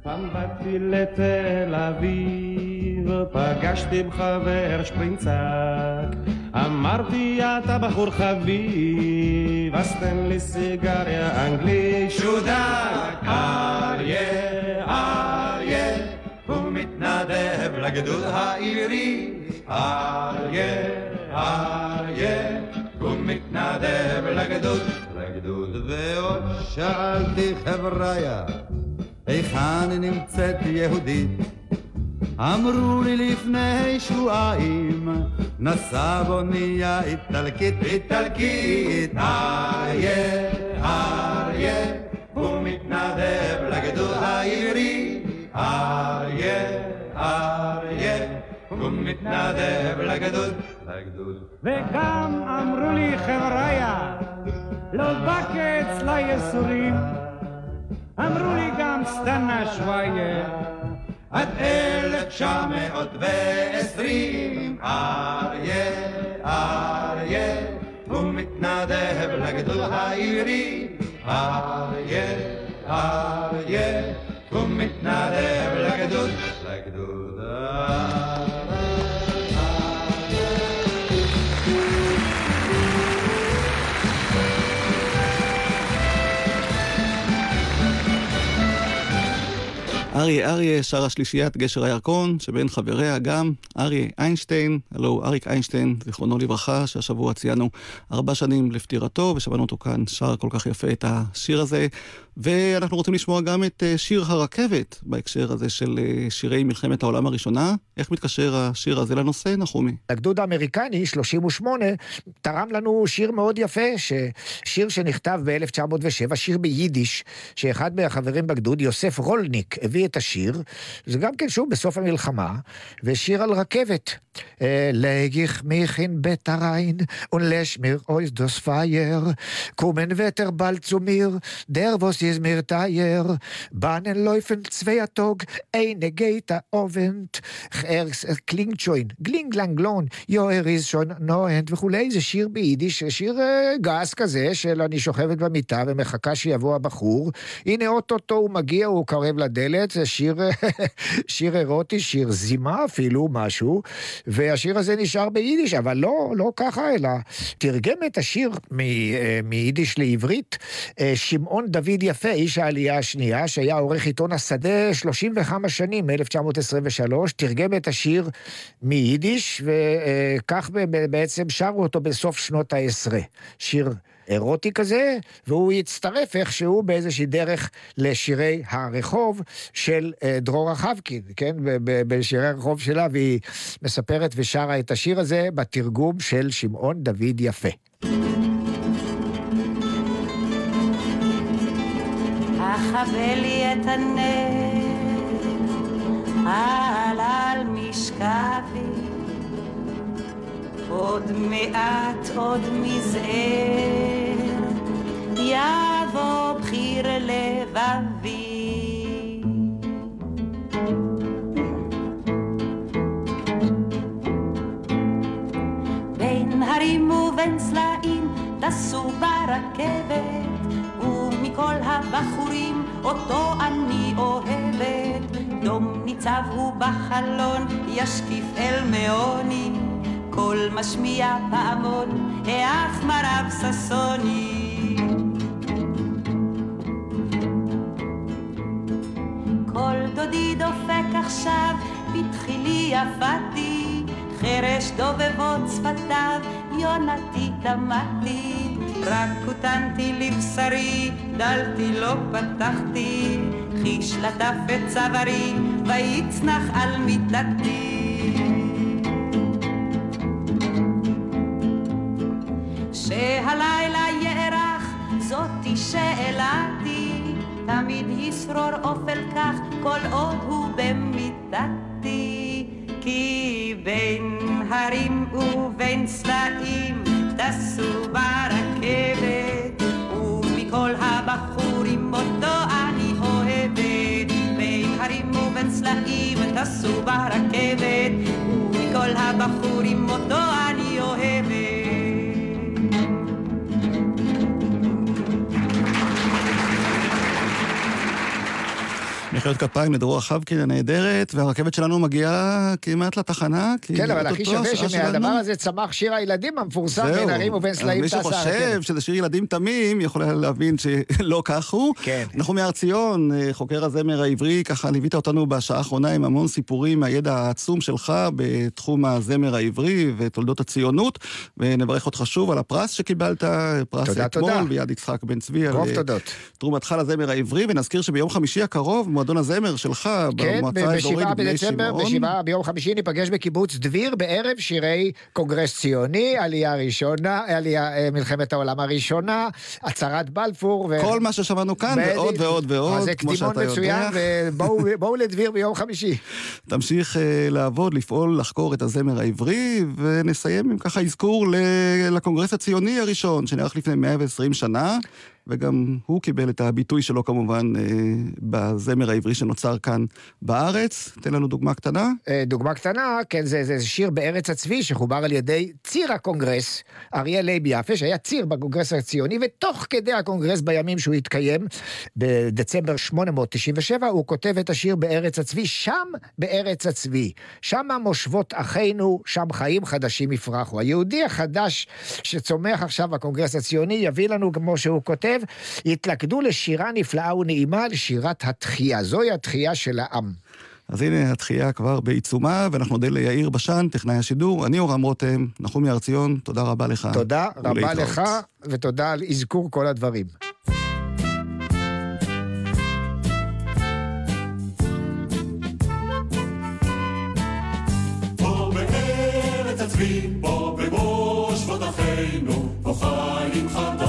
פעם באתי לתל אביב, פגשתי בחבר שפרינצק. אמרתי, אתה בחור חביב, אז תן לי סיגריה אנגלית. שודק אריה, אריה, הוא מתנדב לגדוד העברי. אריה, אריה, הוא מתנדב לגדוד, לגדוד. ועוד שאלתי חבריה, היכן נמצאת יהודית? אמרו לי לפני שבועיים, נסע באונייה איטלקית, איטלקית. אריה, אריה, הוא מתנדב לגדוד העברי. אריה, אריה, הוא מתנדב לגדוד, לגדוד. וגם אמרו לי חבריה, לא בקץ לייסורים. אמרו לי גם סטנה שוויה. עד אלף תשע מאות ועשרים אריה, אריה, הוא מתנדב לגדול העירי. אריה, אריה, הוא מתנדב לגדול, לגדול. אריה אריה שרה שלישיית גשר הירקון, שבין חבריה גם אריה איינשטיין, הלו אריק איינשטיין, זיכרונו לברכה, שהשבוע ציינו ארבע שנים לפטירתו, ושמענו אותו כאן שר כל כך יפה את השיר הזה. ואנחנו רוצים לשמוע גם את אה, שיר הרכבת, בהקשר הזה של אה, שירי מלחמת העולם הראשונה. איך מתקשר השיר הזה לנושא, נחומי? הגדוד האמריקני, 38, תרם לנו שיר מאוד יפה, שיר שנכתב ב-1907, שיר ביידיש, שאחד מהחברים בגדוד, יוסף רולניק, הביא את השיר, זה גם כן שוב בסוף המלחמה, ושיר על רכבת. להגיך מיכין בית הריין, ולשמיר אויז דוס פייר, קומן וטר בלצומיר, דר ווס is mir taier, banen laufen zwei Tag, eine geht a Ovent, er klingt schon, גלינג לנגלון, יואר איז שון נוהנט וכולי, זה שיר ביידיש, שיר גס כזה של אני שוכבת במיטה ומחכה שיבוא הבחור, הנה אוטוטו הוא מגיע, הוא קרב לדלת, זה שיר, שיר אירוטי, שיר זימה אפילו, משהו, והשיר הזה נשאר ביידיש, אבל לא, לא ככה, אלא תרגם את השיר מיידיש לעברית, שמעון דוד יפה, איש העלייה השנייה, שהיה עורך עיתון השדה 30 וכמה שנים, מ-1923, תרגם את השיר מיידיש, וכך בעצם שרו אותו בסוף שנות העשרה. שיר אירוטי כזה, והוא יצטרף איכשהו באיזושהי דרך לשירי הרחוב של דרורה חבקין, כן? בשירי הרחוב שלה, והיא מספרת ושרה את השיר הזה בתרגום של שמעון דוד יפה. אכבה לי את הנר על על משכבי עוד מעט עוד מזער יבוא בחיר לבבי. ובין סלעים טסו ברכבת ומכל הבחורים אותו אני אוהבת. דום ניצב הוא בחלון ישקיף אל מעוני. קול משמיע פעמון האח מרב ששוני. קול דודי דופק עכשיו בתחילי יפתי. חרש דובבות שפתיו יונתי תמתי רק כותנתי לבשרי, דלתי לא פתחתי, חיש לטף את צווארי, ויצנח על מיטתי. שהלילה יארך, זאתי שאלתי, תמיד ישרור אופל כך, כל עוד הוא במיטתי. כי בין הרים ובין סלעים, טסו ובין סלעים טסו ברכבת, ומכל הבחורים אותו אני אוהבת. מחיאות כפיים לדרור חבקין הנהדרת, והרכבת שלנו מגיעה כמעט לתחנה. כן, אבל הכי שווה שמהדבר הזה צמח שיר הילדים המפורסם בין הרים ובין סלעים טסה הרכבת. מי שחושב שזה שיר ילדים תמים, יכול להבין שלא כך הוא. כן. אנחנו מהר ציון, חוקר הזמר העברי, ככה ליווית אותנו בשעה האחרונה עם המון סיפורים מהידע העצום שלך בתחום הזמר העברי ותולדות הציונות, ונברך אותך שוב על הפרס שקיבלת, פרס אתמול. ביד יצחק בן צבי, על תודות. תרומתך לזמר העברי, ונזכיר שביום חמישי הקרוב, במועדון הזמר שלך, כן, במועצה האזורית בני בדצמבר, שמעון. בשבעה ביום חמישי ניפגש בקיבוץ דביר בערב שירי קונגרס ציוני, עלייה ראשונה, עלייה, אה, מלחמת העולם הראשונה, הצהרת בלפור. ו... כל מה ששמענו כאן, בדיוק. ועוד ועוד ועוד, אז זה כמו קדימון שאתה יודע. מצוין, ובואו בואו לדביר ביום חמישי. תמשיך אה, לעבוד, לפעול, לחקור את הזמר העברי, ונסיים עם ככה אזכור לקונגרס הציוני הראשון, שנערך לפני 120 שנה, וגם הוא קיבל את הביטוי שלו כמובן אה, בזמר העברי שנוצר כאן בארץ. תן לנו דוגמה קטנה. אה, דוגמה קטנה, כן, זה, זה שיר בארץ הצבי שחובר על ידי ציר הקונגרס, אריה לייב יפה, שהיה ציר בקונגרס הציוני, ותוך כדי הקונגרס בימים שהוא התקיים, בדצמבר 897, הוא כותב את השיר בארץ הצבי, שם בארץ הצבי, שמה מושבות אחינו, שם חיים חדשים יפרחו. היהודי החדש שצומח עכשיו בקונגרס הציוני, יביא לנו, כמו שהוא כותב, יתלכדו לשירה נפלאה ונעימה, לשירת התחייה. זוהי התחייה של העם. אז הנה התחייה כבר בעיצומה, ואנחנו נודה ליאיר בשן, טכנאי השידור. אני אורם רותם, נחומי הר ציון, תודה רבה לך. תודה רבה. לך, ותודה על אזכור כל הדברים. פה בארץ הצבי, פה חיים חדשים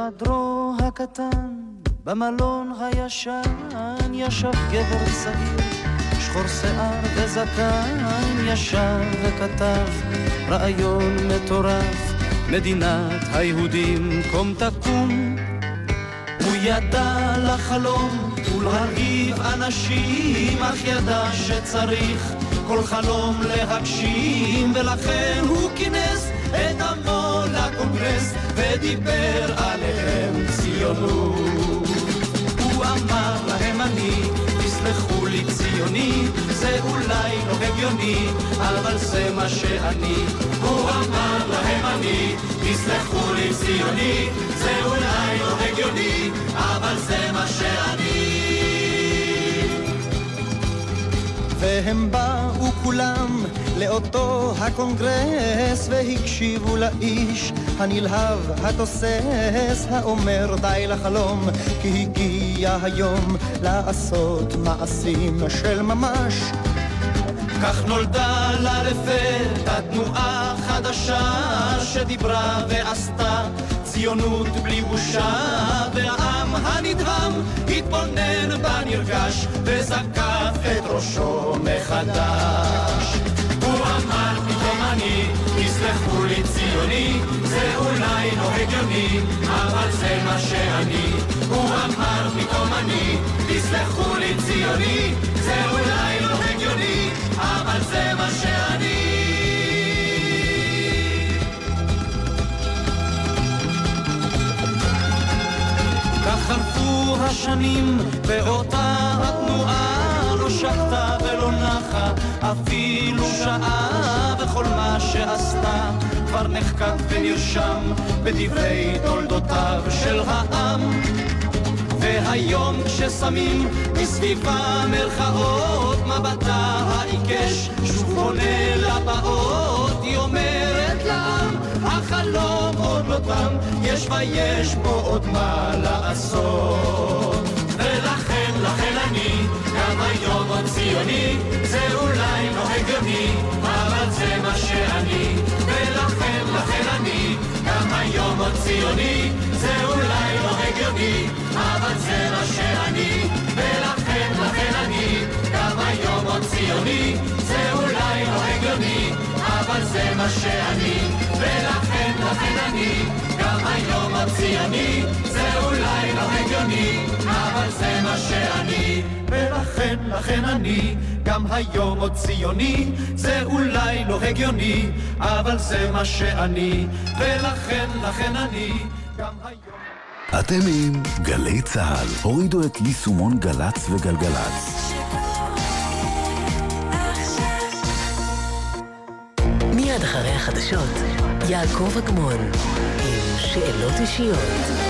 בחדרו הקטן, במלון הישן, ישב גבר צעיר, שחור שיער וזקן, ישב וכתב רעיון מטורף, מדינת היהודים קום תקום. הוא ידע לחלום ולהרעיב אנשים, אך ידע שצריך כל חלום להגשים, ולכן הוא כינס את עמו לקונגרס ודיבר עליהם ציונות. הוא אמר להם אני, תסלחו לי ציוני, זה אולי לא הגיוני, אבל זה מה שאני. הוא אמר להם אני, תסלחו לי ציוני, זה אולי לא הגיוני, אבל זה מה שאני. והם באו כולם לאותו הקונגרס והקשיבו לאיש הנלהב התוסס האומר די לחלום כי הגיע היום לעשות מעשים של ממש. כך נולדה לה לפתע תנועה חדשה שדיברה ועשתה ציונות בלי בושה והעם הנדהם התבונן בנרגש וזקף את ראשו מחדש. הוא אמר פתאום אני תסלחו לי ציוני, זה אולי לא הגיוני, אבל זה מה שאני. הוא אמר פתאום אני, תסלחו לי ציוני, זה אולי לא הגיוני, אבל זה מה שאני. כך חלפו השנים באותה התנועה לא שקטה ולא נחה אפילו שעה וכל מה שעשתה כבר נחקק ונרשם בדברי תולדותיו של העם. והיום כששמים מסביבה מרכאות מבטה העיקש שוב פונה לבאות היא אומרת לעם החלום עוד לא תם יש ויש פה עוד מה לעשות. ולכן, לכן אני גם היום עוד ציוני זה אולי לא הגיוני אבל זה מה שאני עוד ציוני זה אולי לא הגיוני אבל זה מה שאני ולכן, לכן אני גם היום עוד ציוני זה אולי לא הגיוני אבל זה מה שאני ולכן, לכן אני היום עוד ציוני זה אולי לא הגיוני אבל זה מה שאני ולכן, לכן אני גם היום עוד ציוני זה אולי לא הגיוני אבל זה מה שאני ולכן, לכן אני גם היום אתם עם גלי צה"ל. הורידו את יישומון גל"צ וגלגלצ. מיד אחרי החדשות, יעקב אגמון, שאלות אישיות.